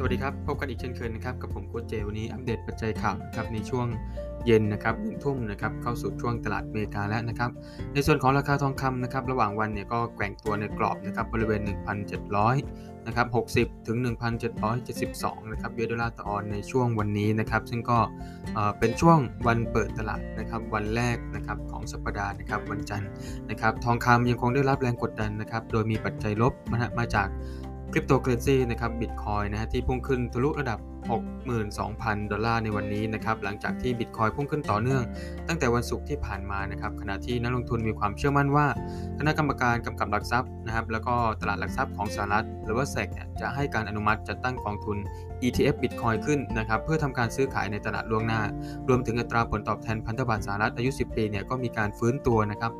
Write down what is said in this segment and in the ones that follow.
สวัสดีครับ พบกันอีกเช่นเคยนะครับ กับผมโค้ชเจวันนี้อัปเดตปัจจัยข่าวนะครับในช่วงเย็นนะครับหนึ่งทุ่มนะครับเข้าสู่ช่วงตลาดอเมริกาแล้วนะครับ ในส่วนของราคาทองคำนะครับระหว่างวันเนี่ยก็แกว่งตัวในกรอบนะครับบริเวณ 1,700นะครับ60 ถึง 1,772 นะครับ US ดอลลาร์ต่อออนซ์ในช่วงวันนี้นะครับ ซึ่งก็เป็นช่วงวันเปิดตลาดนะครับวันแรกนะครับของสัปดาห์นะครับวันจันทร์นะครับทองคำยังคงได้รับแรงกดดันนะครับโดยมีปัจจัยลบมาจาก คริปโตเคอเรนซีนะครับบิตคอยนะฮะที่พุ่งขึ้นทะลุระดับ 62,000 ดอลลาร์ในวันนี้นะครับหลังจากที่บิตคอยพุ่งขึ้นต่อเนื่อง ตั้งแต่วันศุกร์ที่ผ่านมานะครับขณะที่นักลงทุนมีความเชื่อมั่นว่า คณะกรรมการกำกับหลักทรัพย์นะครับแล้วก็ตลาดหลักทรัพย์ของสหรัฐ หรือว่า SEC เนี่ยจะให้การอนุมัติจัดตั้งกองทุน ETF Bitcoin ขึ้นนะครับเพื่อทำการซื้อขายในตลาดล่วงหน้า รวมถึงอัตราผลตอบแทนพันธบัตรสหรัฐอายุ 10 ปีเนี่ยก็มีการฟื้นตัวนะครับ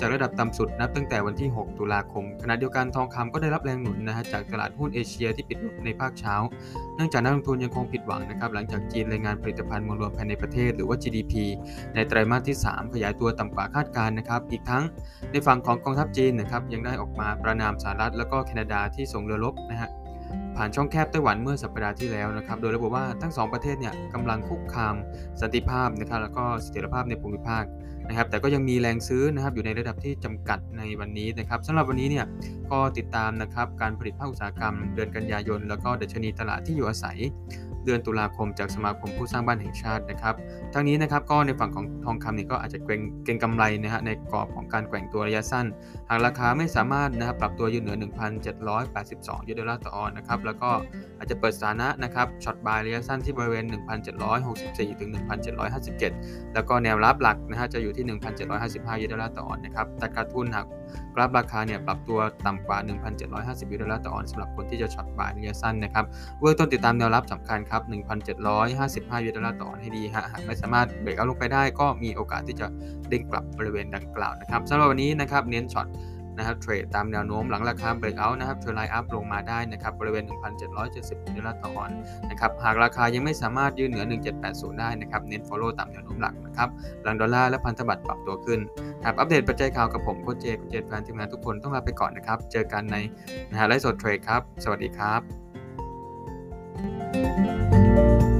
จากระดับต่ำสุดนับตั้งแต่วันที่ 6 ตุลาคม ขณะเดียวกันทองคำก็ได้รับแรงหนุนนะฮะจากตลาดหุ้นเอเชียที่ปิดในภาคเช้า เนื่องจากนักลงทุนยังคงผิดหวังนะครับ หลังจากจีนรายงานผลิตภัณฑ์มวลรวมภายในประเทศ หรือว่า GDP ในไตรมาสที่ 3 ขยายตัวต่ำกว่าคาดการณ์นะครับ อีกทั้งในฝั่งของกองทัพจีนนะครับยังได้ออกมาประนามสหรัฐแล้วก็แคนาดาที่ส่งเรือรบนะฮะ ผ่านช่องแคบไต้หวันเมื่อสัปดาห์ที่แล้วนะครับ โดยระบุว่าทั้ง2ประเทศเนี่ยกำลังคุกคามสันติภาพนะครับแล้วก็เสถียรภาพในภูมิภาคนะครับ แต่ก็ยังมีแรงซื้อนะครับอยู่ในระดับที่จำกัดในวันนี้นะครับสำหรับวันนี้เนี่ยก็ติดตามนะครับการผลิตภาคอุตสาหกรรมเดือนกันยายน แล้วก็ดัชนีตลาดที่อยู่อาศัย เดือนตุลาคมจากสมาคมผู้สร้างบ้านแห่งชาตินะครับ ทั้งนี้นะครับก็ในฝั่งของทองคำเนี่ยก็อาจจะเกรงกำไรนะฮะในกรอบของการแกว่งตัวระยะสั้น หากราคาไม่สามารถนะครับปรับตัวยืนเหนือ 1,782ยูโดลาร์ต่อออนนะครับแล้วก็อาจจะเปิดสถานะนะครับ short buy ระยะสั้นที่บริเวณ 1,764ถึง1,757 แล้วก็แนวรับหลักนะฮะจะอยู่ที่ 1,755 US ดอลลาร์ต่อออนซ์นะครับแต่การลงทุนหากกราฟราคาเนี่ยปรับตัวต่ำกว่า 1,750 US ดอลลาร์ต่อออนซ์สำหรับคนที่จะ short buy ระยะสั้นนะครับเบื้องต้นติดตามแนวรับสำคัญครับ 1,755 US ดอลลาร์ต่อออนซ์นะฮะหากไม่สามารถ breakout ลงไปได้ก็มีโอกาสที่จะเด้งกลับบริเวณดังกล่าวนะครับสำหรับวันนี้นะครับเน้น shortนะครับเทรดตามแนวโน้มหลังราคา breakout นะครับ trendline up ลงมาได้นะครับบริเวณ 1,770ดอลลาร์ต่อออนซ์นะครับหากราคายังไม่สามารถยืนเหนือ 1780 ได้นะครับเน้น follow ตามแนวโน้มหลักนะครับหลังดอลลาร์และพันธบัตรปรับตัวขึ้นครับอัปเดตปัจจัยข่าวกับผมโค้ชเจโค้ชเจและทีมงานทุกคนต้องลาไปก่อนนะครับเจอกันในนะฮะไลฟ์สดเทรดครับ สวัสดีครับ Música